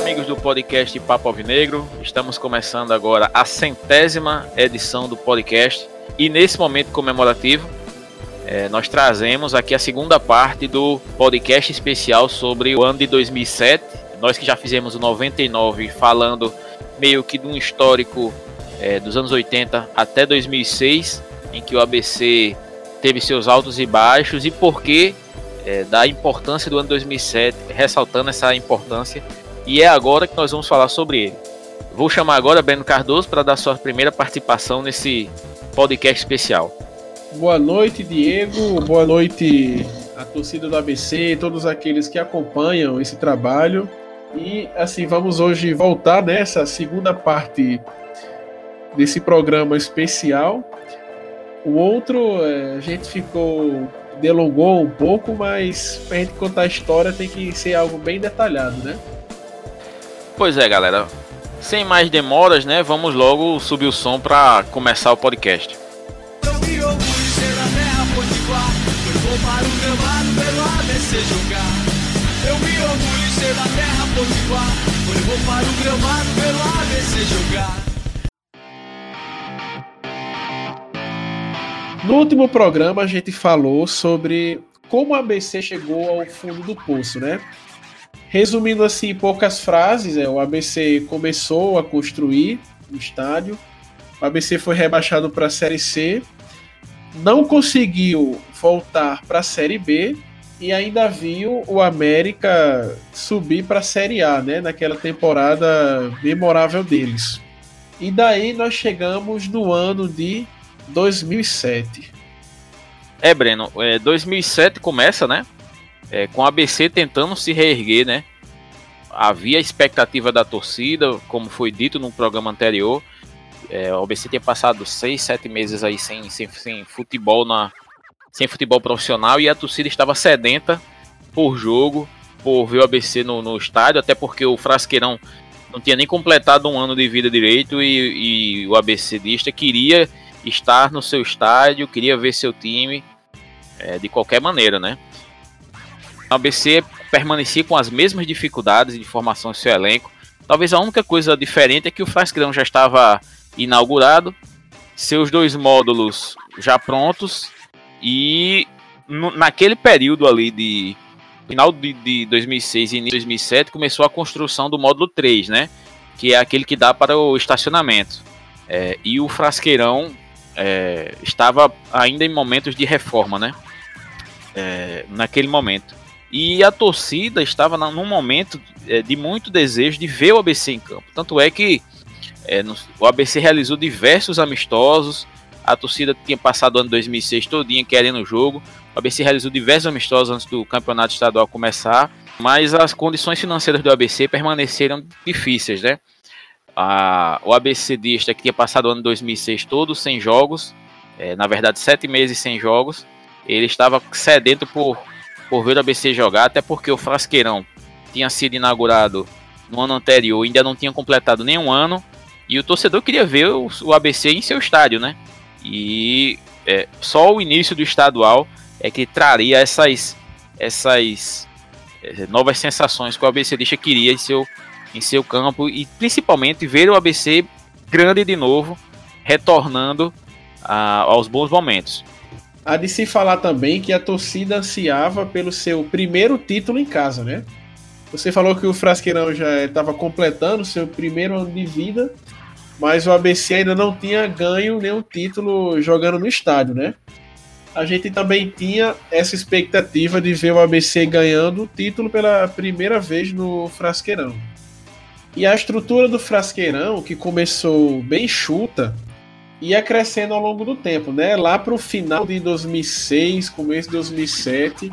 amigos do podcast Papo Alvinegro. Estamos começando agora a centésima edição do podcast e nesse momento comemorativo é, nós trazemos aqui a segunda parte do podcast especial sobre o ano de 2007. Nós que já fizemos o 99 falando meio que de um histórico é, dos anos 80 até 2006, em que o ABC teve seus altos e baixos e por que é, da importância do ano 2007, ressaltando essa importância. E é agora que nós vamos falar sobre ele. Vou chamar agora Breno Cardoso para dar sua primeira participação nesse podcast especial. Boa noite, Diego. Boa noite a torcida do ABC, todos aqueles que acompanham esse trabalho. E assim, vamos hoje voltar nessa segunda parte desse programa especial. O outro, é, a gente ficou delongou um pouco, mas pra gente contar a história tem que ser algo bem detalhado, né? Pois é, galera. Sem mais demoras, né? Vamos logo subir o som para começar o podcast. para o gramado pelo ABC jogar. Eu me orgulho de ser da terra potiguar. Eu vou para o gramado pelo ABC jogar. No último programa a gente falou sobre como o ABC chegou ao fundo do poço, né? Resumindo assim poucas frases, é, o ABC começou a construir o estádio, o ABC foi rebaixado para a Série C, não conseguiu voltar para a Série B e ainda viu o América subir para a Série A, né? Naquela temporada memorável deles. E daí nós chegamos no ano de 2007. É, Breno, é, 2007 começa, né? É, com a ABC tentando se reerguer, né? Havia expectativa da torcida, como foi dito no programa anterior. É, o ABC tinha passado seis, sete meses aí sem, sem, sem futebol na, sem futebol profissional e a torcida estava sedenta por jogo, por ver o ABC no, no estádio, até porque o Frasqueirão não tinha nem completado um ano de vida direito e, e o ABCdista queria estar no seu estádio, queria ver seu time é, de qualquer maneira, né? O ABC permanecia com as mesmas dificuldades de formação do seu elenco. Talvez a única coisa diferente é que o Frasqueirão já estava inaugurado, seus dois módulos já prontos e no, naquele período ali de final de, de 2006 e início de 2007 começou a construção do módulo 3, né? Que é aquele que dá para o estacionamento. É, e o Frasqueirão é, estava ainda em momentos de reforma, né? É, naquele momento. E a torcida estava num momento é, de muito desejo de ver o ABC em campo. Tanto é que é, no, o ABC realizou diversos amistosos, a torcida tinha passado o ano 2006 todinha querendo o jogo. O ABC realizou diversos amistosos antes do campeonato estadual começar, mas as condições financeiras do ABC permaneceram difíceis, né? A, o ABCdista que tinha passado o ano 2006 todo sem jogos, é, na verdade sete meses sem jogos, ele estava sedento por, por ver o ABC jogar, até porque o Frasqueirão tinha sido inaugurado no ano anterior, ainda não tinha completado nenhum ano, e o torcedor queria ver o, ABC em seu estádio, né? E é, só o início do estadual é que traria essas, essas é, novas sensações que o ABCdista queria em seu, em seu campo e principalmente ver o ABC grande de novo, retornando a, aos bons momentos. Há de se falar também que a torcida ansiava pelo seu primeiro título em casa, né? Você falou que o Frasqueirão já estava completando seu primeiro ano de vida mas o ABC ainda não tinha ganho nenhum título jogando no estádio, né? A gente também tinha essa expectativa de ver o ABC ganhando o título pela primeira vez no Frasqueirão. E a estrutura do Frasqueirão, que começou bem chuta, ia crescendo ao longo do tempo, né? Lá para o final de 2006, começo de 2007,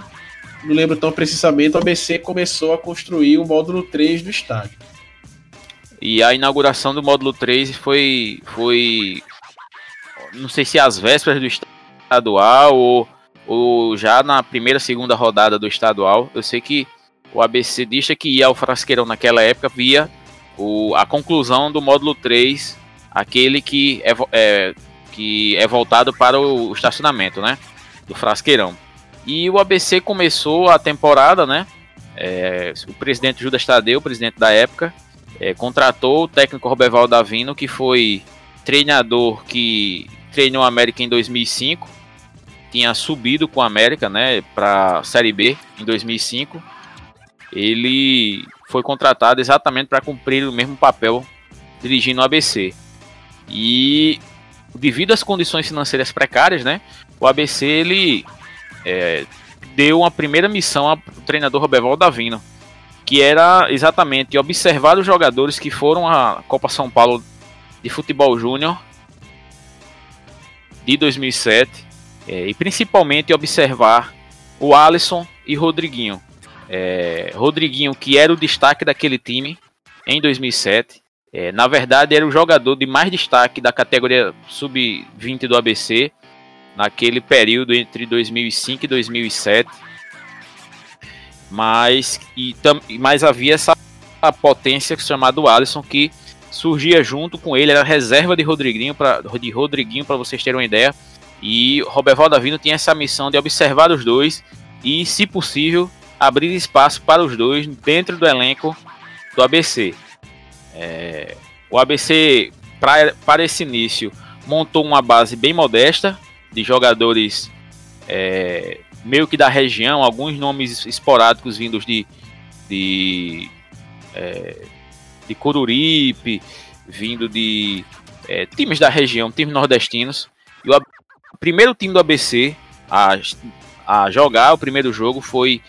não lembro tão precisamente, o ABC começou a construir o módulo 3 do estádio. E a inauguração do módulo 3 foi. foi não sei se às vésperas do estadual ou, ou já na primeira, segunda rodada do estadual. Eu sei que o ABCdista que ia ao Frasqueirão naquela época via o, a conclusão do módulo 3, aquele que é, é, que é voltado para o estacionamento, né? Do Frasqueirão. E o ABC começou a temporada, né? é, o presidente Judas Tadeu, presidente da época, é, contratou o técnico Roberval Davino, que foi treinador que treinou a América em 2005, tinha subido com a América, né, para Série B em 2005. Ele foi contratado exatamente para cumprir o mesmo papel dirigindo o ABC. E devido às condições financeiras precárias, né, o ABC ele é, deu uma primeira missão ao treinador Roberval Davino, que era exatamente observar os jogadores que foram à Copa São Paulo de Futebol Júnior de 2007 é, e principalmente observar o Alisson e Rodriguinho. É, Rodriguinho, que era o destaque daquele time em 2007, é, na verdade era o jogador de mais destaque da categoria sub-20 do ABC naquele período entre 2005 e 2007. Mas, e, tam, mas havia essa potência chamada Alisson que surgia junto com ele, era reserva de Rodriguinho para de Rodriguinho para vocês terem uma ideia. E Roberval Davino tinha essa missão de observar os dois e, se possível, abrir espaço para os dois dentro do elenco do ABC. É, o ABC, pra, para esse início, montou uma base bem modesta de jogadores é, meio que da região, alguns nomes esporádicos vindos de, de, é, de vindo de é, times da região, times nordestinos. E o primeiro time do ABC a, a jogar o primeiro jogo foi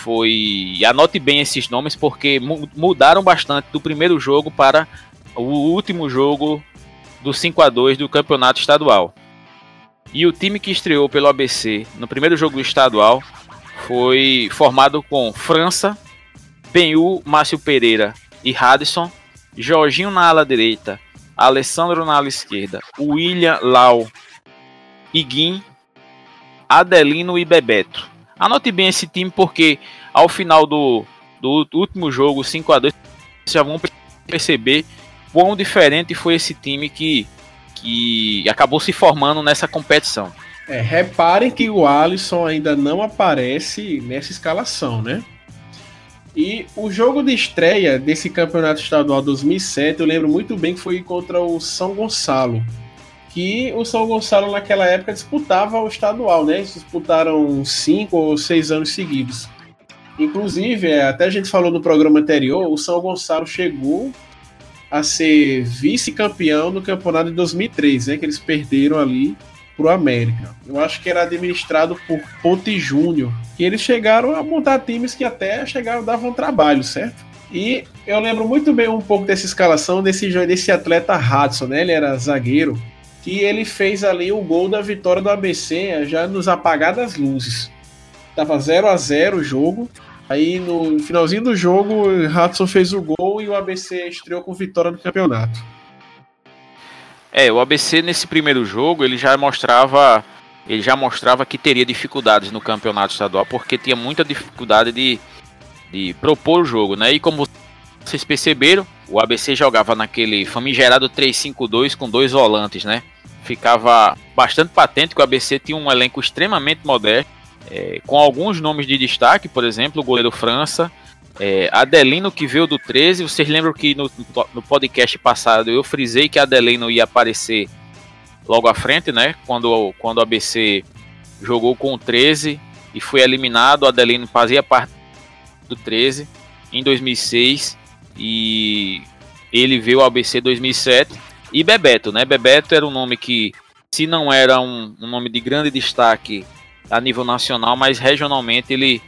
foi anote bem esses nomes porque mudaram bastante do primeiro jogo para o último jogo do 5 a 2 do campeonato estadual. E o time que estreou pelo ABC no primeiro jogo estadual foi formado com França, Benhu, Márcio Pereira e Radisson, Jorginho na ala direita, Alessandro na ala esquerda, William Lau, Iguim, Adelino e Bebeto. Anote bem esse time porque ao final do, do último jogo, 5 a 2 vocês já vão perceber quão diferente foi esse time que que acabou se formando nessa competição. É, reparem que o Alisson ainda não aparece nessa escalação, né? E o jogo de estreia desse campeonato estadual 2007, eu lembro muito bem que foi contra o São Gonçalo. Que o São Gonçalo naquela época disputava o estadual, né? Eles disputaram cinco ou seis anos seguidos. Inclusive, é, até a gente falou no programa anterior, o São Gonçalo chegou a ser vice-campeão no campeonato de 2003, né? Que eles perderam ali pro América. Eu acho que era administrado por Ponte Júnior. E eles chegaram a montar times que até chegaram davam trabalho, certo? E eu lembro muito bem um pouco dessa escalação desse, desse atleta Hudson, né? Ele era zagueiro. Que ele fez ali o gol da vitória do ABC já nos apagar das luzes. Tava 0 a 0 o jogo. Aí no finalzinho do jogo, Hudson fez o gol e o ABC estreou com vitória no campeonato. É, o ABC nesse primeiro jogo ele já mostrava ele já mostrava que teria dificuldades no campeonato estadual porque tinha muita dificuldade de, de propor o jogo, né? E como vocês perceberam, o ABC jogava naquele famigerado 3-5-2 com dois volantes, né? Ficava bastante patente que o ABC tinha um elenco extremamente modesto é, com alguns nomes de destaque, por exemplo, o goleiro França, é, Adelino que veio do 13. Vocês lembram que no, no podcast passado eu frisei que Adelino ia aparecer logo à frente, né? Quando, quando o ABC jogou com o 13 e foi eliminado, Adelino fazia parte do 13 em 2006 e ele veio ao ABC 2007 e Bebeto, né? Bebeto era um nome que se não era um, um nome de grande destaque a nível nacional, mas regionalmente ele,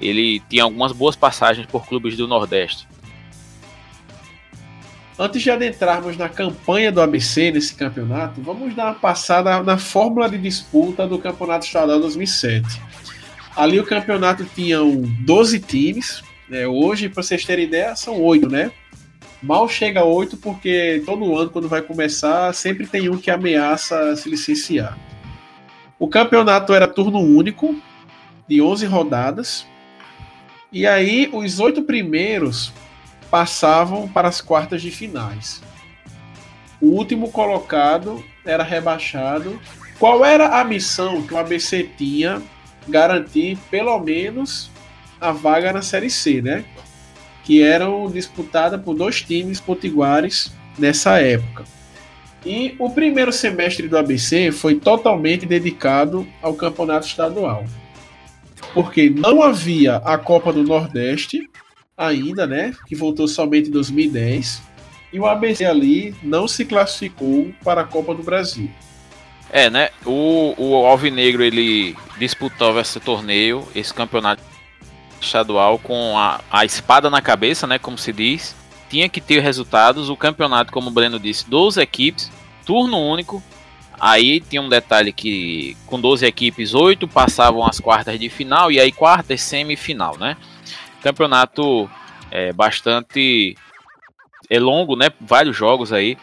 ele tinha algumas boas passagens por clubes do Nordeste. Antes de adentrarmos na campanha do ABC nesse campeonato, vamos dar uma passada na fórmula de disputa do Campeonato Estadual 2007. Ali o campeonato tinha 12 times, né? hoje, para vocês terem ideia, são 8, né? Mal chega a 8 porque todo ano, quando vai começar, sempre tem um que ameaça se licenciar. O campeonato era turno único, de 11 rodadas. E aí, os oito primeiros passavam para as quartas de finais. O último colocado era rebaixado. Qual era a missão que o ABC tinha? Garantir pelo menos a vaga na Série C, né? Que eram disputadas por dois times potiguares nessa época. E o primeiro semestre do ABC foi totalmente dedicado ao campeonato estadual. Porque não havia a Copa do Nordeste ainda, né? Que voltou somente em 2010. E o ABC ali não se classificou para a Copa do Brasil. É, né? O, o Alvinegro ele disputou esse torneio, esse campeonato estadual com a, a espada na cabeça, né? Como se diz. Tinha que ter resultados. O campeonato, como o Breno disse, 12 equipes, turno único. Aí tinha um detalhe que com 12 equipes, 8 passavam as quartas de final e aí quarta e semifinal, né? Campeonato é bastante é longo, né? Vários jogos aí.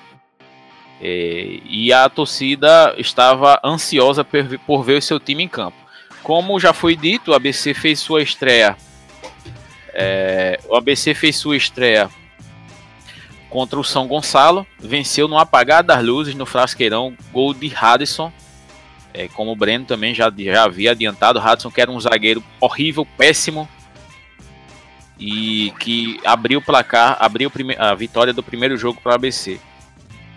É, e a torcida estava ansiosa por, por ver o seu time em campo. Como já foi dito, o ABC fez sua estreia. É, o ABC fez sua estreia contra o São Gonçalo, venceu no apagar das luzes no Frasqueirão, gol de Radisson. É, como o Breno também já, já havia adiantado, Radisson que era um zagueiro horrível, péssimo, e que abriu o placar, abriu a vitória do primeiro jogo para o ABC.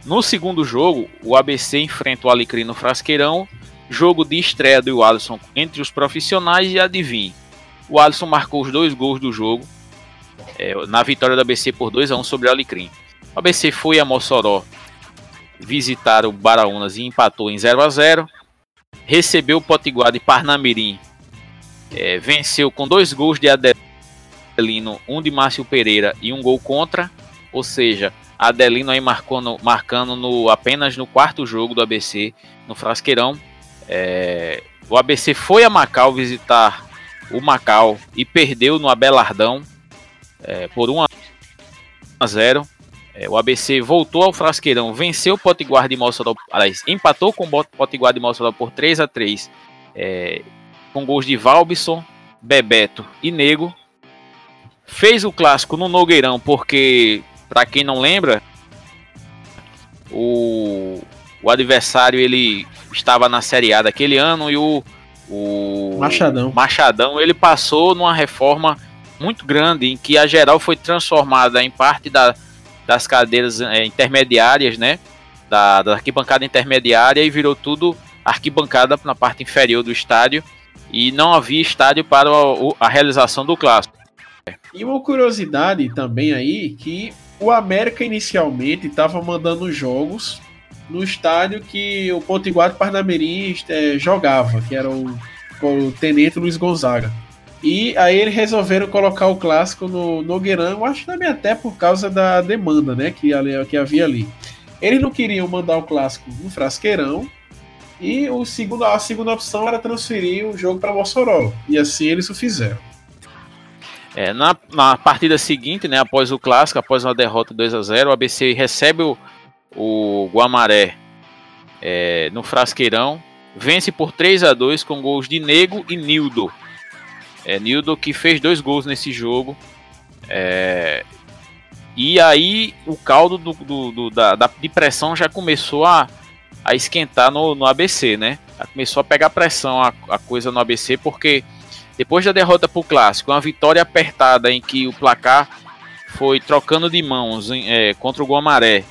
No segundo jogo, o ABC enfrenta o Alecrim no Frasqueirão, jogo de estreia do Alisson entre os profissionais e adivinhe. O Alisson marcou os dois gols do jogo é, na vitória do ABC por 2 a 1 sobre o Alecrim. O ABC foi a Mossoró visitar o Baraunas e empatou em 0 a 0 Recebeu o Potiguar de Parnamirim, é, venceu com dois gols de Adelino, um de Márcio Pereira e um gol contra, ou seja, Adelino aí marcou no, marcando no, apenas no quarto jogo do ABC, no Frasqueirão. É, o ABC foi a Macau visitar o Macau e perdeu no Abelardão é, por 1 a 0. É, o ABC voltou ao Frasqueirão, venceu o Potiguar de Mossoró, aliás, empatou com o Potiguar de Mossoró por 3 a 3 é, com gols de Valbison, Bebeto e Nego. Fez o clássico no Nogueirão porque para quem não lembra, o, o adversário ele estava na Série A daquele ano e o, o Machadão. Machadão ele passou numa reforma muito grande em que a geral foi transformada em parte da, das cadeiras é, intermediárias, né? Da, da arquibancada intermediária e virou tudo arquibancada na parte inferior do estádio e não havia estádio para a, a realização do clássico. E uma curiosidade também aí que o América inicialmente estava mandando jogos no estádio que o Potiguar Parnamirim é, jogava, que era o, o Tenente Luiz Gonzaga. E aí eles resolveram colocar o clássico no Nogueirão, eu acho também até por causa da demanda, né, que, ali, que havia ali. Eles não queriam mandar o clássico no Frasqueirão, e o segundo, a segunda opção era transferir o jogo para Mossoró. E assim eles o fizeram. É, na, na partida seguinte, né, após o clássico, após uma derrota 2 a 0 o ABC recebe o, o Guamaré é, no Frasqueirão, vence por 3 a 2 com gols de Nego e Nildo. É, Nildo que fez dois gols nesse jogo. É, e aí o caldo do, do, do, da, da, de pressão já começou a, a esquentar no, no ABC, né? Já começou a pegar pressão a, a coisa no ABC, porque depois da derrota para o Clássico, uma vitória apertada em que o placar foi trocando de mãos é, contra o Guamaré.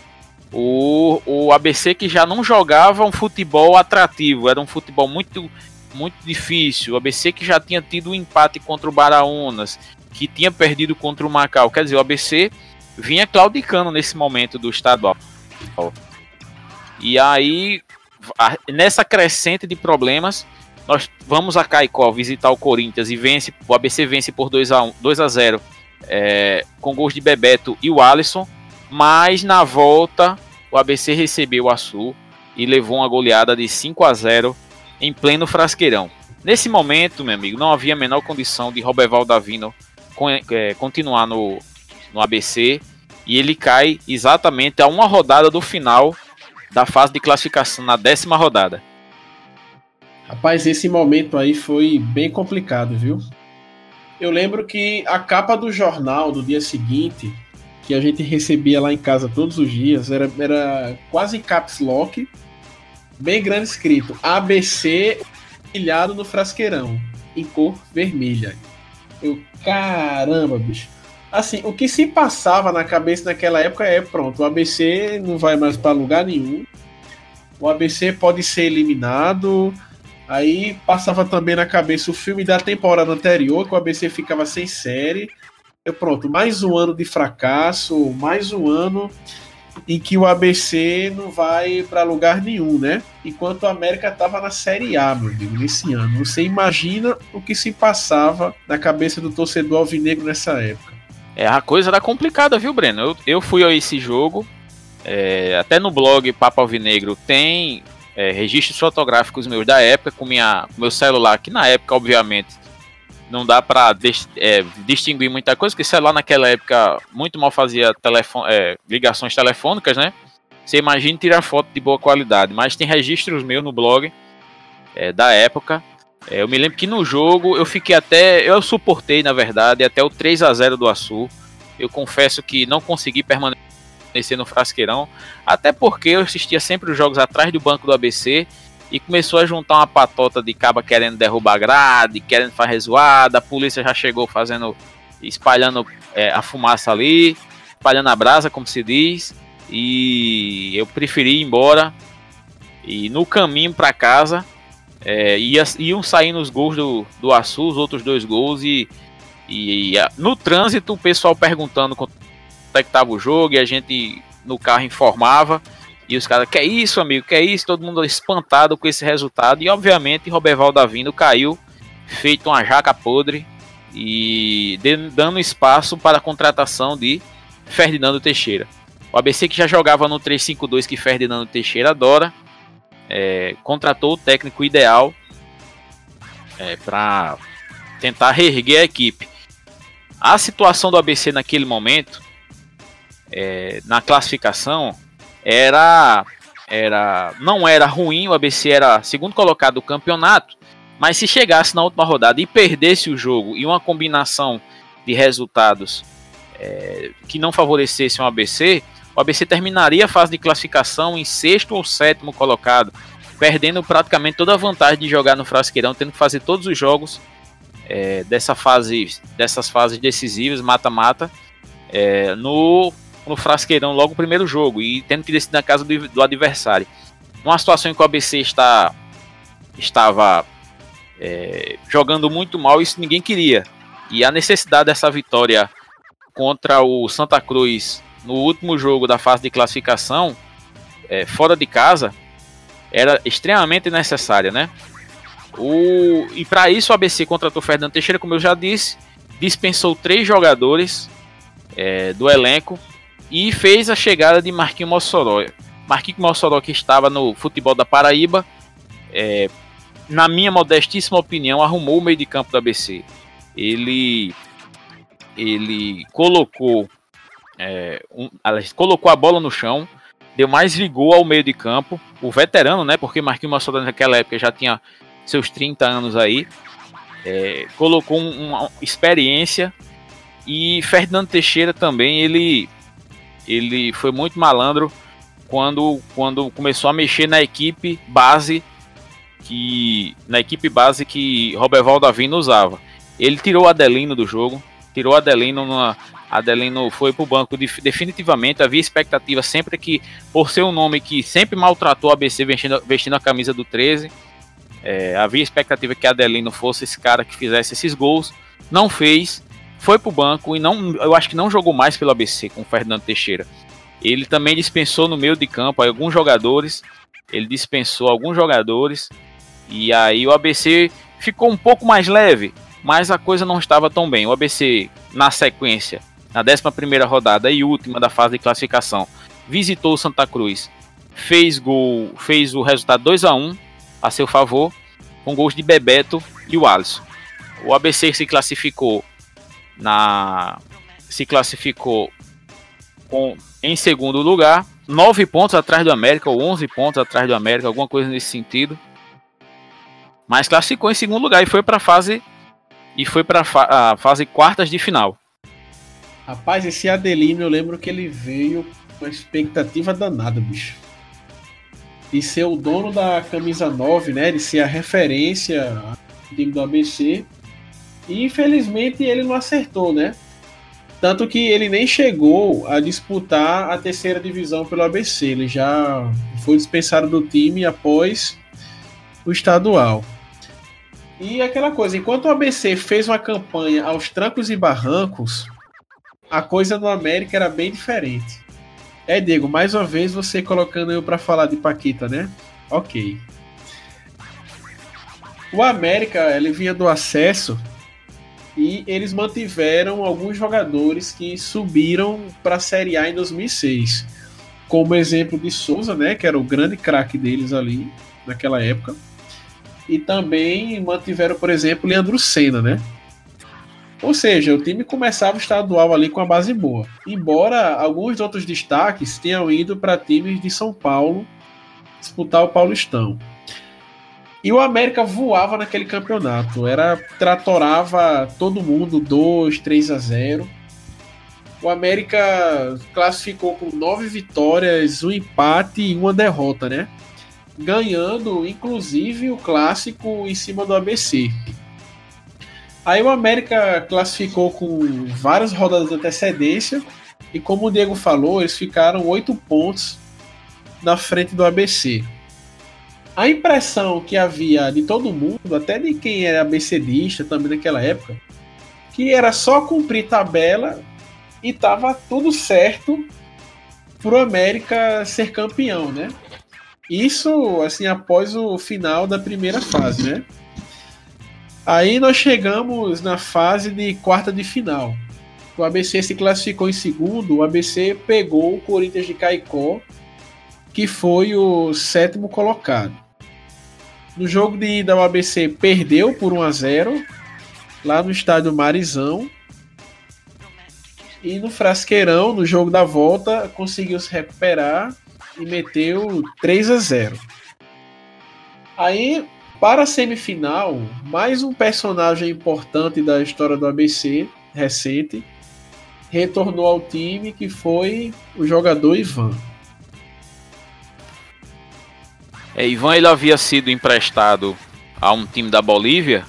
O, o ABC que já não jogava um futebol atrativo, era um futebol muito, muito difícil. O ABC que já tinha tido um empate contra o Baraunas, que tinha perdido contra o Macau. Quer dizer, o ABC vinha claudicando nesse momento do estadual. E aí, nessa crescente de problemas, nós vamos a Caicó visitar o Corinthians e vence, o ABC vence por 2 a 1, 2 a 0, é, com gols de Bebeto e o Alisson, mas na volta o ABC recebeu o Açu e levou uma goleada de 5 a 0 em pleno frasqueirão. Nesse momento, meu amigo, não havia a menor condição de Roberval Davino é, continuar no, no ABC e ele cai exatamente a uma rodada do final da fase de classificação, na décima rodada. Rapaz, esse momento aí foi bem complicado, viu? Eu lembro que a capa do jornal do dia seguinte, que a gente recebia lá em casa todos os dias, era, era quase caps lock, bem grande escrito: ABC pilhado no frasqueirão, em cor vermelha. Eu, caramba, bicho. Assim, o que se passava na cabeça naquela época é: pronto, o ABC não vai mais para lugar nenhum. O ABC pode ser eliminado. Aí passava também na cabeça o filme da temporada anterior, que o ABC ficava sem série. Eu, pronto, mais um ano de fracasso, mais um ano em que o ABC não vai para lugar nenhum, né? Enquanto o América estava na Série A, meu amigo, nesse ano. Você imagina o que se passava na cabeça do torcedor alvinegro nessa época. É, a coisa era complicada, viu, Breno? Eu, eu fui a esse jogo, é, até no blog Papo Alvinegro tem é, registros fotográficos meus da época com, minha, meu celular, que na época, obviamente, não dá para é, distinguir muita coisa, porque celular naquela época muito mal fazia telefone, é, ligações telefônicas, né? Você imagina tirar foto de boa qualidade, mas tem registros meus no blog é, da época. É, eu me lembro que no jogo eu fiquei até. Eu suportei, na verdade, até o 3 a 0 do Açu. Eu confesso que não consegui permanecer no frasqueirão, até porque eu assistia sempre os jogos atrás do banco do ABC e começou a juntar uma patota de caba querendo derrubar grade, querendo fazer zoada, a polícia já chegou fazendo, espalhando é, a fumaça ali, espalhando a brasa, como se diz, e eu preferi ir embora, e no caminho para casa, é, ia, iam saindo os gols do, do Açu, os outros dois gols, e, e, e no trânsito o pessoal perguntando quanto é que estava o jogo, e a gente no carro informava, e os caras, que é isso, amigo, que é isso? Todo mundo espantado com esse resultado. E obviamente Roberval Davino caiu, feito uma jaca podre e dando espaço para a contratação de Ferdinando Teixeira. O ABC que já jogava no 3-5-2 que Ferdinando Teixeira adora, é, contratou o técnico ideal é, para tentar reerguer a equipe. A situação do ABC naquele momento, é, na classificação, era era não era ruim, o ABC era segundo colocado do campeonato, mas se chegasse na última rodada e perdesse o jogo e uma combinação de resultados é, que não favorecesse o ABC, o ABC terminaria a fase de classificação em sexto ou sétimo colocado, perdendo praticamente toda a vantagem de jogar no Frasqueirão, tendo que fazer todos os jogos é, dessa fase, dessas fases decisivas, mata-mata, é, no no Frasqueirão logo o primeiro jogo e tendo que decidir na casa do, do adversário. Uma situação em que o ABC está, estava é, jogando muito mal, isso ninguém queria. E a necessidade dessa vitória contra o Santa Cruz no último jogo da fase de classificação, é, fora de casa, era extremamente necessária, né? O, e para isso o ABC contratou Fernando Teixeira, como eu já disse, dispensou três jogadores é, do elenco e fez a chegada de Marquinhos Mossoró. Marquinhos Mossoró que estava no futebol da Paraíba, é, na minha modestíssima opinião, arrumou o meio de campo do ABC. Ele, ele colocou, é, um, colocou a bola no chão, deu mais vigor ao meio de campo. O veterano, né? Porque Marquinhos Mossoró naquela época já tinha seus 30 anos aí. É, colocou um, uma experiência e Fernando Teixeira também ele ele foi muito malandro quando, quando começou a mexer na equipe base que na equipe base que Roberval Davino usava. Ele tirou Adelino do jogo, tirou Adelino numa Adelino foi para o banco definitivamente. Havia expectativa sempre que, por ser um nome que sempre maltratou a ABC vestindo, vestindo a camisa do 13, é, havia expectativa que Adelino fosse esse cara que fizesse esses gols. Não fez foi pro banco e não, eu acho que não jogou mais pelo ABC com o Fernando Teixeira. Ele também dispensou no meio de campo alguns jogadores, ele dispensou alguns jogadores e aí o ABC ficou um pouco mais leve, mas a coisa não estava tão bem. O ABC na sequência, na 11ª rodada e última da fase de classificação, visitou o Santa Cruz, fez gol, fez o resultado 2 a 1 a seu favor, com gols de Bebeto e o Alisson. O ABC se classificou na se classificou com, em segundo lugar, nove pontos atrás do América, ou 11 pontos atrás do América, alguma coisa nesse sentido. Mas classificou em segundo lugar e foi para a fase e foi para a fase quartas de final. Rapaz, esse Adelino, eu lembro que ele veio com uma expectativa danada, bicho. De ser o dono da camisa 9, né? De ser a referência do time do ABC E infelizmente ele não acertou, né? Tanto que ele nem chegou a disputar a terceira divisão pelo ABC. Ele já foi dispensado do time após o estadual. E aquela coisa, enquanto o ABC fez uma campanha aos trancos e barrancos, a coisa no América era bem diferente. É, Diego, mais uma vez você colocando eu para falar de Paquita, né? Ok. O América, ele vinha do acesso e eles mantiveram alguns jogadores que subiram para a Série A em 2006. Como exemplo de Souza, né, que era o grande craque deles ali naquela época. E também mantiveram, por exemplo, Leandro Senna, né? Ou seja, o time começava o estadual ali com a base boa. Embora alguns outros destaques tenham ido para times de São Paulo disputar o Paulistão. E o América voava naquele campeonato. Era tratorava todo mundo 2, 3 a 0. O América classificou com nove vitórias, um empate e uma derrota, né? Ganhando, inclusive, o clássico em cima do ABC. Aí o América classificou com várias rodadas de antecedência. E como o Diego falou, eles ficaram oito pontos na frente do ABC a impressão que havia de todo mundo, até de quem era ABCdista também naquela época, que era só cumprir tabela e tava tudo certo pro América ser campeão, né? Isso, assim, após o final da primeira fase, né? Aí nós chegamos na fase de quarta de final. O ABC se classificou em segundo, o ABC pegou o Corinthians de Caicó, que foi o sétimo colocado. No jogo de ida, o ABC perdeu por 1 a 0 lá no estádio Marizão. E no Frasqueirão, no jogo da volta, conseguiu se recuperar e meteu 3 a 0. Aí, para a semifinal, mais um personagem importante da história do ABC recente retornou ao time, que foi o jogador Ivan. É, Ivan ele havia sido emprestado a um time da Bolívia,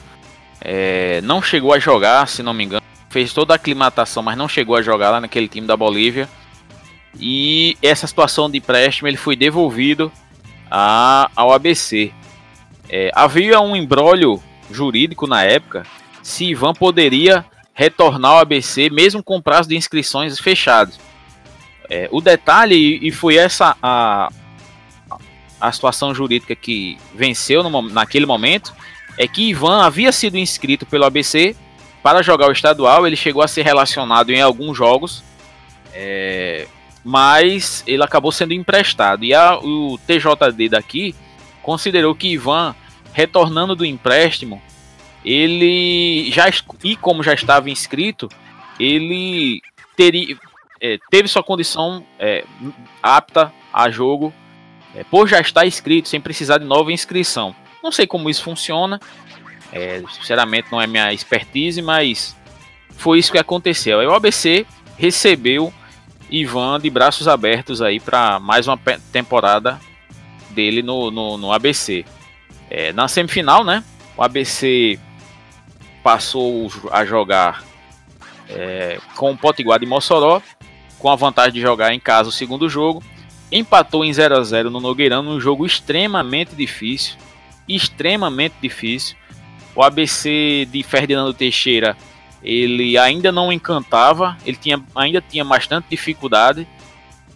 é, não chegou a jogar, se não me engano, fez toda a aclimatação, mas não chegou a jogar lá naquele time da Bolívia. E essa situação de empréstimo ele foi devolvido a, ao ABC. É, havia um embrólio jurídico na época se Ivan poderia retornar ao ABC mesmo com prazo de inscrições fechados. É, o detalhe, e foi essa a, a situação jurídica que venceu no, naquele momento é que Ivan havia sido inscrito pelo ABC para jogar o estadual. Ele chegou a ser relacionado em alguns jogos, é, mas ele acabou sendo emprestado. E a, o TJD daqui considerou que Ivan, retornando do empréstimo, ele já e como já estava inscrito, ele teria, é, teve sua condição é, apta a jogo é, por já estar inscrito, sem precisar de nova inscrição. Não sei como isso funciona, é, sinceramente não é minha expertise, mas foi isso que aconteceu. Aí o ABC recebeu Ivan de braços abertos aí para mais uma temporada dele no, no, no ABC. É, na semifinal, né? O ABC passou a jogar é, com o Potiguar de Mossoró, com a vantagem de jogar em casa o segundo jogo empatou em 0 a 0 no Nogueirão num jogo extremamente difícil, extremamente difícil. O ABC de Ferdinando Teixeira, ele ainda não encantava, ele tinha, ainda tinha bastante dificuldade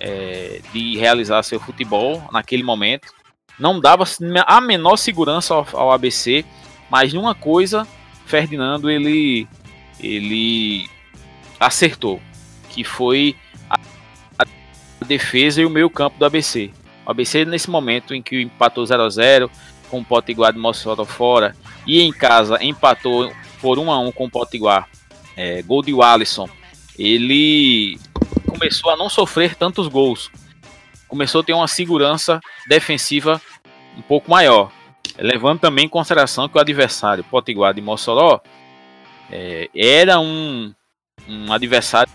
é, de realizar seu futebol naquele momento. Não dava a menor segurança ao, ao ABC, mas numa coisa, Ferdinando ele ele acertou, que foi defesa e o meio campo do ABC. O ABC nesse momento em que empatou 0 a 0 com o Potiguar de Mossoró fora e em casa empatou por 1 a 1 com o Potiguar, é, gol de Wallison, ele começou a não sofrer tantos gols. Começou a ter uma segurança defensiva um pouco maior. Levando também em consideração que o adversário, Potiguar de Mossoró, é, era um, um adversário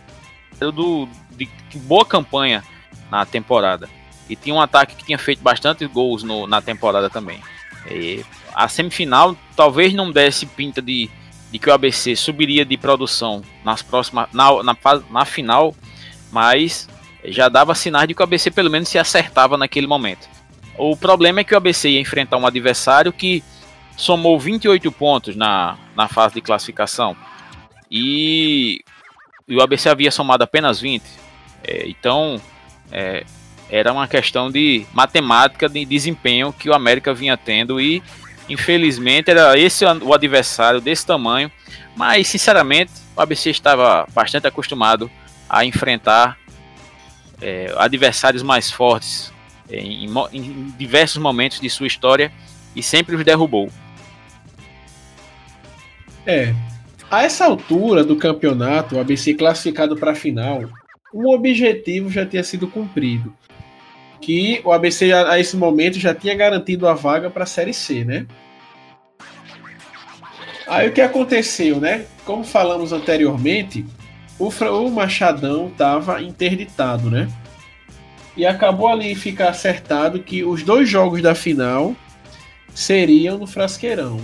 do, de boa campanha na temporada. E tinha um ataque que tinha feito bastante gols no, na temporada também. E a semifinal talvez não desse pinta de, de que o ABC subiria de produção nas próximas na, na, na final, mas já dava sinais de que o ABC pelo menos se acertava naquele momento. O problema é que o ABC ia enfrentar um adversário que somou 28 pontos na, na fase de classificação e, e o ABC havia somado apenas 20. É, então é, era uma questão de matemática de desempenho que o América vinha tendo e infelizmente era esse o adversário desse tamanho, mas sinceramente o ABC estava bastante acostumado a enfrentar é, adversários mais fortes em, em diversos momentos de sua história e sempre os derrubou. É, a essa altura do campeonato, o ABC classificado para a final, um objetivo já tinha sido cumprido, que o ABC a esse momento já tinha garantido a vaga para a Série C, né? Aí o que aconteceu, né? Como falamos anteriormente, o, Machadão estava interditado, né? E acabou ali ficar acertado que os dois jogos da final seriam no Frasqueirão.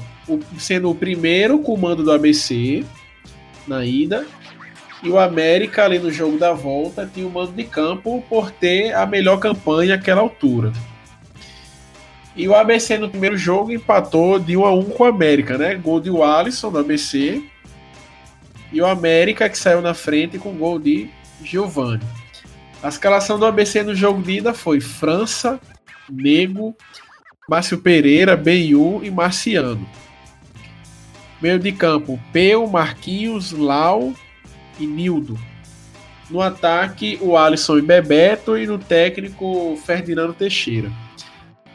Sendo o primeiro comando do ABC na ida e o América ali no jogo da volta tinha o mando de campo por ter a melhor campanha àquela altura. E o ABC no primeiro jogo empatou de 1 a 1 com o América, né? Gol de Alisson do ABC. E o América que saiu na frente com gol de Giovani. A escalação do ABC no jogo de ida foi França, Nego, Márcio Pereira, Benhu e Marciano. Meio de campo, Peu, Marquinhos, Lau e Nildo. No ataque, o Alisson e Bebeto. E no técnico, Ferdinando Teixeira.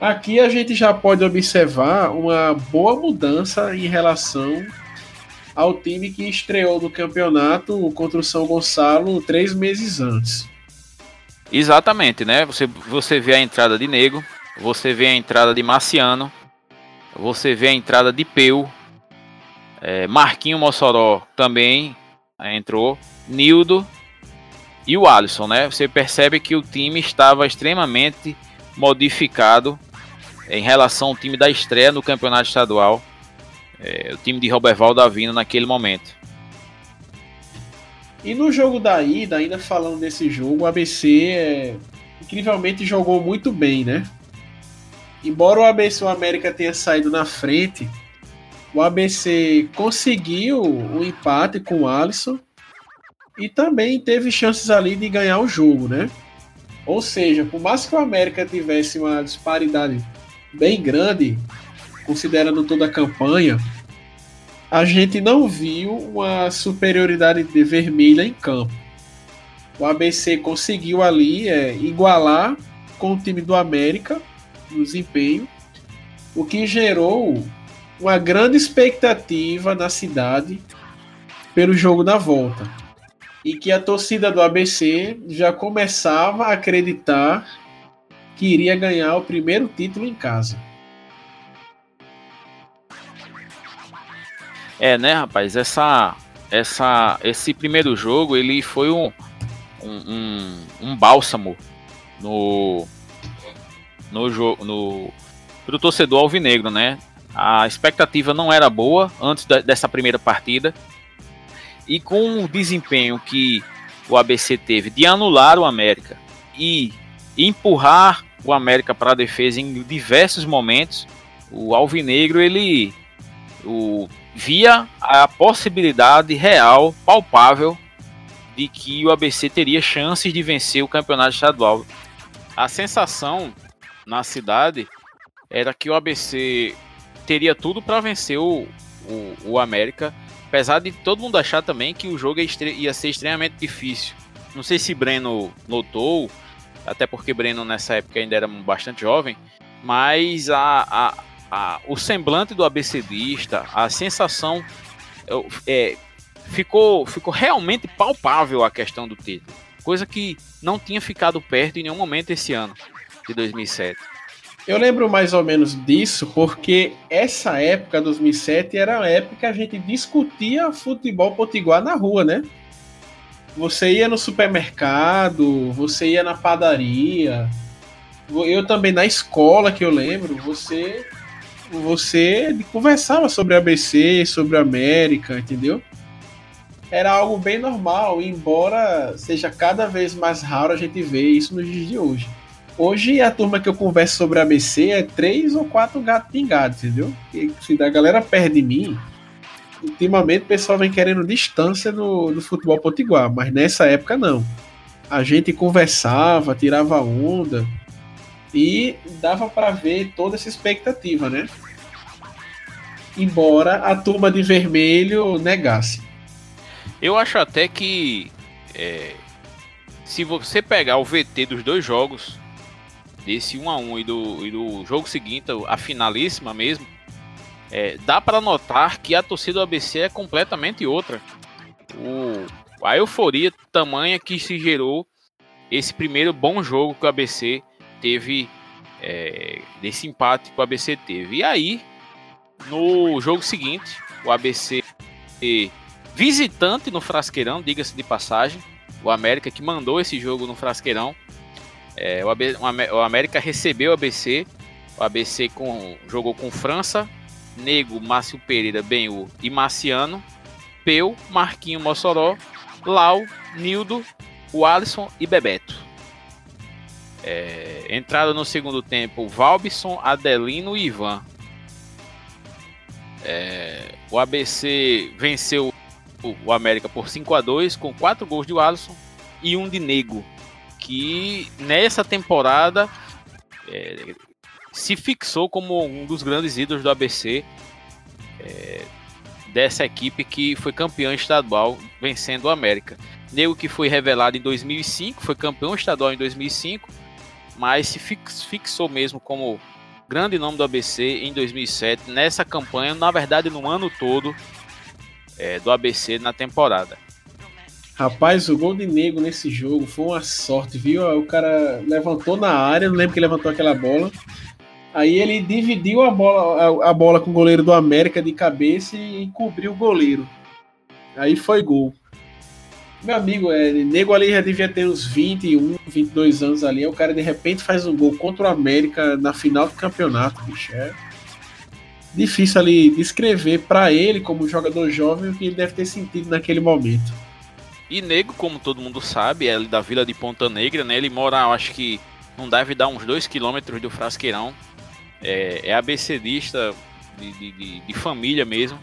Aqui a gente já pode observar uma boa mudança em relação ao time que estreou no campeonato contra o São Gonçalo três meses antes. Exatamente, né? Você, você vê a entrada de Nego, você vê a entrada de Marciano, você vê a entrada de Peu, é, Marquinho Mossoró também entrou, Nildo e o Alisson, né? Você percebe que o time estava extremamente modificado em relação ao time da estreia no campeonato estadual, é, o time de Roberval Davino naquele momento. E no jogo da ida, ainda falando desse jogo, o ABC é, incrivelmente jogou muito bem, né? Embora o ABC o América tenha saído na frente, o ABC conseguiu o empate com o Alisson e também teve chances ali de ganhar o jogo, né? Ou seja, por mais que o América tivesse uma disparidade bem grande, considerando toda a campanha, a gente não viu uma superioridade de vermelha em campo. O ABC conseguiu ali é, igualar com o time do América no desempenho, o que gerou uma grande expectativa na cidade pelo jogo da volta. E que a torcida do ABC já começava a acreditar que iria ganhar o primeiro título em casa. É, né, rapaz? Essa, essa, esse primeiro jogo ele foi um, um, um, bálsamo no no jogo no pro torcedor alvinegro, né? A expectativa não era boa antes da, dessa primeira partida e com o desempenho que o ABC teve de anular o América e empurrar o América para a defesa em diversos momentos. O Alvinegro ele o, via a possibilidade real, palpável, de que o ABC teria chances de vencer o campeonato estadual. A sensação na cidade era que o ABC teria tudo para vencer o, o, o, América, apesar de todo mundo achar também que o jogo ia ser extremamente difícil. Não sei se Breno notou, até porque Breno nessa época ainda era bastante jovem, mas a, a, a o semblante do ABCdista, a sensação é, ficou, ficou realmente palpável a questão do título, coisa que não tinha ficado perto em nenhum momento esse ano de 2007. Eu lembro mais ou menos disso porque essa época, 2007, era a época que a gente discutia futebol potiguar na rua, né? Você ia no supermercado, você ia na padaria, eu também na escola que eu lembro, você você conversava sobre ABC, sobre América, entendeu? Era algo bem normal, embora seja cada vez mais raro a gente ver isso nos dias de hoje. Hoje a turma que eu converso sobre ABC é três ou quatro gatos pingados, entendeu? E se a galera perde mim, ultimamente o pessoal vem querendo distância no, no futebol potiguar, mas nessa época não. A gente conversava, tirava onda e dava para ver toda essa expectativa, né? Embora a turma de vermelho negasse. Eu acho até que é, se você pegar o VT dos dois jogos, desse 1 a 1 e do, e do jogo seguinte, a finalíssima mesmo, é, dá para notar que a torcida do ABC é completamente outra. O, a euforia tamanha que se gerou esse primeiro bom jogo que o ABC teve, é, desse empate que o ABC teve. E aí, no jogo seguinte, o ABC visitante no Frasqueirão, diga-se de passagem, o América que mandou esse jogo no Frasqueirão. É, o, AB, o, América recebeu o ABC, o ABC com, jogou com França, Nego, Márcio Pereira, Benhu e Marciano, Peu, Marquinho Mossoró, Lau, Nildo, o Alisson e Bebeto. É, entrada no segundo tempo, Valbison, Adelino e Ivan. É, o ABC venceu o América por 5 a 2 com 4 gols de Alisson e um de Nego, que nessa temporada é, se fixou como um dos grandes ídolos do ABC, é, dessa equipe que foi campeão estadual, vencendo o América. Nego que foi revelado em 2005, foi campeão estadual em 2005, mas se fixou mesmo como grande nome do ABC em 2007, nessa campanha, na verdade no ano todo é, do ABC na temporada. Rapaz, o gol de Nego nesse jogo foi uma sorte, viu? O cara levantou na área, não lembro que levantou aquela bola. Aí ele dividiu a bola, a, a bola com o goleiro do América de cabeça e cobriu o goleiro. Aí foi gol. Meu amigo, é, Nego ali já devia ter uns 21, 22 anos ali. O cara de repente faz um gol contra o América na final do campeonato, bicho. É difícil ali descrever para ele, como jogador jovem, o que ele deve ter sentido naquele momento. E Nego, como todo mundo sabe, é da vila de Ponta Negra, né? Ele mora, acho que não deve dar uns 2 quilômetros do Frasqueirão. É, é abecedista de, de, de família mesmo.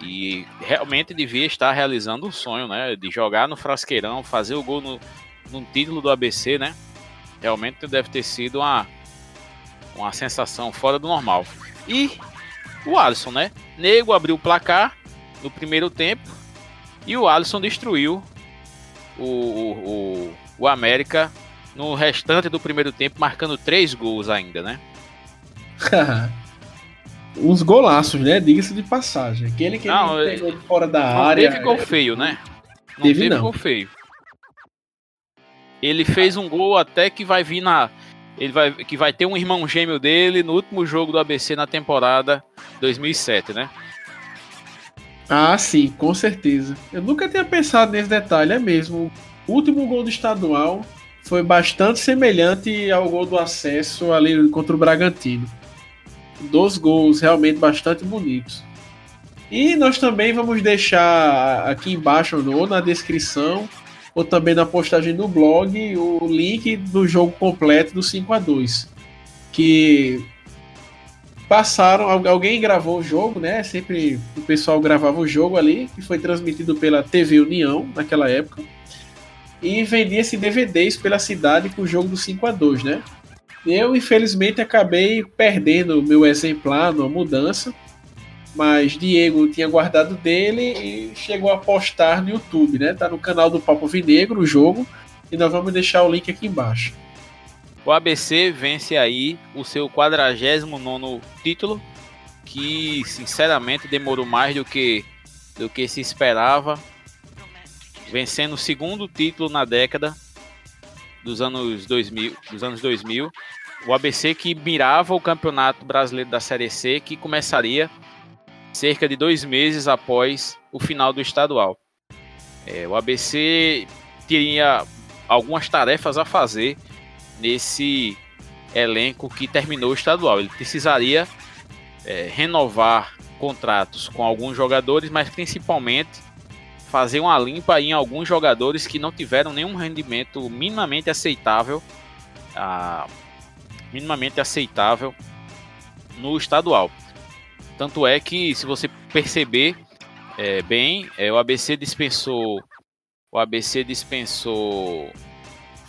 E realmente devia estar realizando um sonho, né? De jogar no Frasqueirão, fazer o gol no, no título do ABC, né? Realmente deve ter sido uma, uma sensação fora do normal. E o Alisson, né? Nego abriu o placar no primeiro tempo e o Alisson destruiu o, o, o, o América no restante do primeiro tempo, marcando três gols ainda, né? uns golaços, né? Diga-se de passagem. Aquele que não, ele pegou fora da não área. Teve gol feio, né? Não teve, teve não. gol feio. Ele fez um gol até que vai vir na. Ele vai, que vai ter um irmão gêmeo dele no último jogo do ABC na temporada 2007, né? Ah, sim, com certeza. Eu nunca tinha pensado nesse detalhe, é mesmo. O último gol do estadual foi bastante semelhante ao gol do acesso ali contra o Bragantino dos gols realmente bastante bonitos. E nós também vamos deixar aqui embaixo ou na descrição ou também na postagem do blog o link do jogo completo do 5 a 2 que passaram alguém gravou o jogo né sempre o pessoal gravava o jogo ali que foi transmitido pela TV União naquela época e vendia esse DVDs pela cidade com o jogo do 5 a 2 né eu, infelizmente, acabei perdendo o meu exemplar numa mudança, mas Diego tinha guardado dele e chegou a postar no YouTube, né? Tá no canal do Papo Vinegro o jogo e nós vamos deixar o link aqui embaixo. O ABC vence aí o seu 49 título, que sinceramente demorou mais do que, do que se esperava, vencendo o segundo título na década dos anos 2000, dos anos 2000 o ABC que mirava o Campeonato Brasileiro da Série C, que começaria cerca de dois meses após o final do estadual. É, o ABC tinha algumas tarefas a fazer nesse elenco que terminou o estadual. Ele precisaria é, renovar contratos com alguns jogadores, mas principalmente fazer uma limpa em alguns jogadores que não tiveram nenhum rendimento minimamente aceitável, minimamente aceitável no estadual. Tanto é que, se você perceber é, bem, é, o ABC dispensou, o ABC dispensou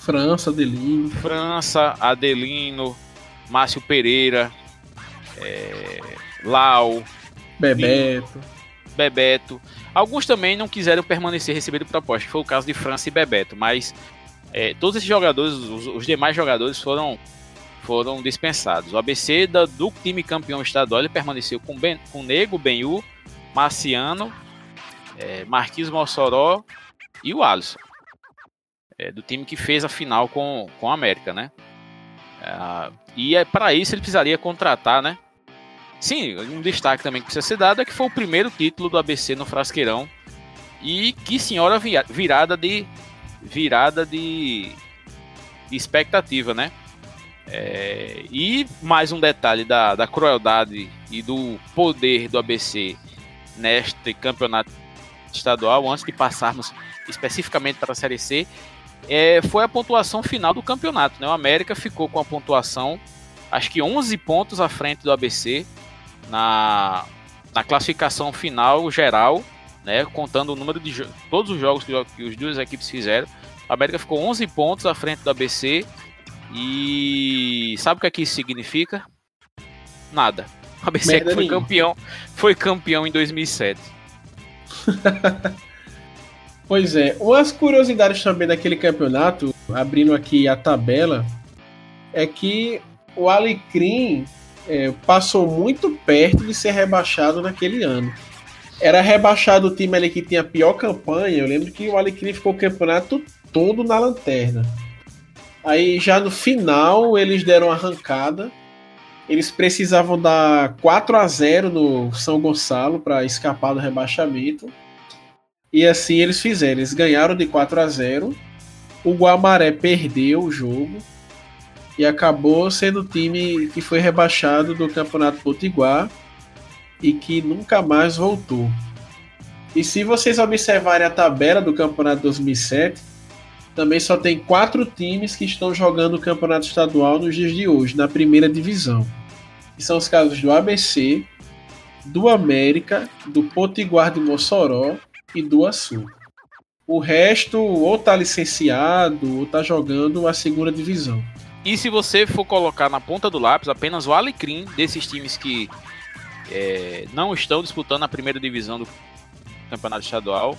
França, Adelino, França, Adelino, Márcio Pereira, é, Lau, Bebeto. Bebeto. Alguns também não quiseram permanecer recebendo proposta, que foi o caso de França e Bebeto, mas é, todos esses jogadores, os, os, demais jogadores foram foram dispensados. O ABC da, do time campeão estadual ele permaneceu com, ben, com Nego, Benhu, Marciano, é, Marquinhos Mossoró e o Alisson. É, do time que fez a final com, com a América, né? É, e é, para isso ele precisaria contratar, né? Sim, um destaque também que precisa ser dado é que foi o primeiro título do ABC no Frasqueirão. E que senhora virada de virada de, de expectativa, né? É, e mais um detalhe da, da crueldade e do poder do ABC neste campeonato estadual, antes de passarmos especificamente para a Série C, é, foi a pontuação final do campeonato. Né? O América ficou com a pontuação, acho que 11 pontos à frente do ABC, na, na classificação final geral, né, contando o número de todos os jogos que, que as duas equipes fizeram. A América ficou 11 pontos à frente do ABC e sabe o que, é que isso significa? Nada. O ABC foi campeão, foi campeão em 2007. pois é, umas curiosidades também daquele campeonato, abrindo aqui a tabela, é que o Alecrim é, passou muito perto de ser rebaixado naquele ano. Era rebaixado o time ali que tinha a pior campanha. Eu lembro que o Alecrim ficou o campeonato todo na lanterna. Aí já no final eles deram arrancada. Eles precisavam dar 4 a 0 no São Gonçalo para escapar do rebaixamento. E assim eles fizeram. Eles ganharam de 4 a 0. O Guamaré perdeu o jogo e acabou sendo o time que foi rebaixado do Campeonato Potiguar e que nunca mais voltou. E se vocês observarem a tabela do Campeonato 2007, também só tem quatro times que estão jogando o Campeonato Estadual nos dias de hoje, na primeira divisão. São os casos do ABC, do América, do Potiguar de Mossoró e do Açu. O resto ou está licenciado ou está jogando a segunda divisão. E se você for colocar na ponta do lápis apenas o Alecrim desses times que é, não estão disputando a primeira divisão do campeonato estadual,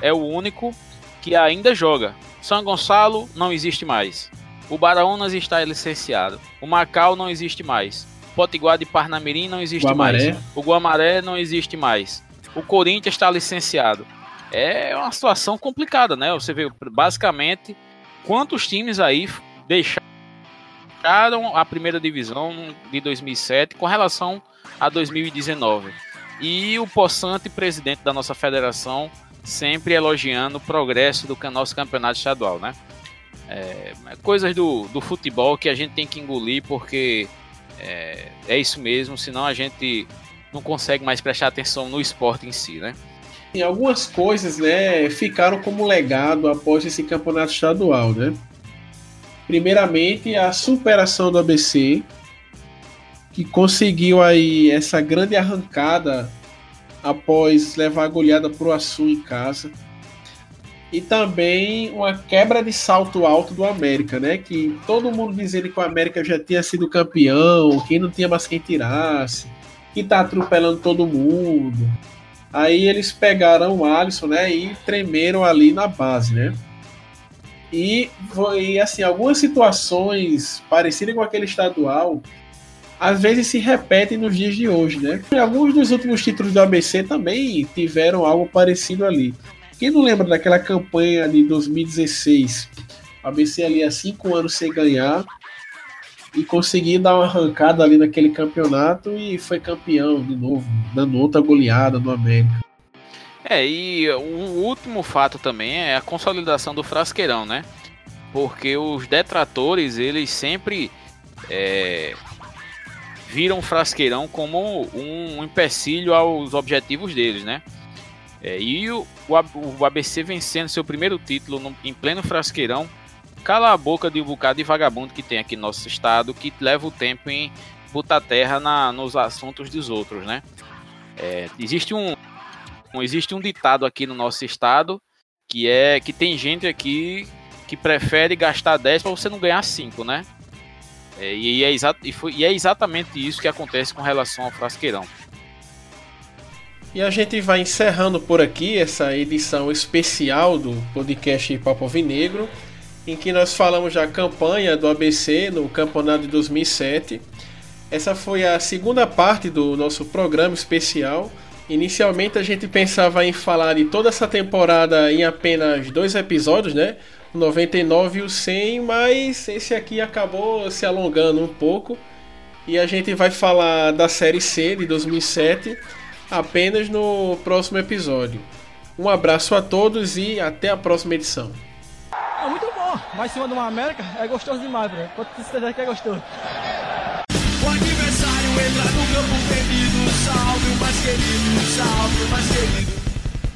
é o único que ainda joga. São Gonçalo não existe mais. O Baraunas está licenciado. O Macau não existe mais. Potiguar de Parnamirim não existe Guamaré. mais. O Guamaré não existe mais. O Corinthians está licenciado. É uma situação complicada, né? Você vê basicamente quantos times aí deixaram a primeira divisão de 2007 com relação a 2019. E o Possante, presidente da nossa federação, sempre elogiando o progresso do nosso campeonato estadual, né? É, é, coisas do, do futebol que a gente tem que engolir porque é, é isso mesmo, senão a gente não consegue mais prestar atenção no esporte em si, né? E algumas coisas, né, ficaram como legado após esse campeonato estadual, né? Primeiramente, a superação do ABC, que conseguiu aí essa grande arrancada após levar a goleada para o Açu em casa. E também uma quebra de salto alto do América, né? Que todo mundo dizendo que o América já tinha sido campeão, que não tinha mais quem tirasse, que tá atropelando todo mundo. Aí eles pegaram o Alisson, né? E tremeram ali na base, né? E foi assim, algumas situações parecidas com aquele estadual, às vezes se repetem nos dias de hoje, né? E alguns dos últimos títulos do ABC também tiveram algo parecido ali. Quem não lembra daquela campanha de 2016? O ABC ali há cinco anos sem ganhar e conseguir dar uma arrancada ali naquele campeonato e foi campeão de novo, dando outra goleada no América. É, e o último fato também é a consolidação do Frasqueirão, né? Porque os detratores, eles sempre é, viram o Frasqueirão como um empecilho aos objetivos deles, né? É, e o, o, ABC vencendo seu primeiro título no, em pleno Frasqueirão, cala a boca de um bocado de vagabundo que tem aqui no nosso estado, que leva o tempo em botar terra na, nos assuntos dos outros, né? É, existe um, um, existe um ditado aqui no nosso estado que é que tem gente aqui que prefere gastar 10 para você não ganhar 5, né? É, e, é e, foi, e é exatamente isso que acontece com relação ao frasqueirão. E a gente vai encerrando por aqui essa edição especial do podcast Papo Vinegro, em que nós falamos da campanha do ABC no campeonato de 2007. Essa foi a segunda parte do nosso programa especial. Inicialmente a gente pensava em falar de toda essa temporada em apenas dois episódios, né? o 99 e o 100, mas esse aqui acabou se alongando um pouco. E a gente vai falar da série C de 2007 apenas no próximo episódio. Um abraço a todos e até a próxima edição. É muito bom, mas em cima de uma América é gostoso demais, velho. Quanto certeza tá que é gostoso. O adversário entra no campo perdido, salve o mais querido, salve o mais querido.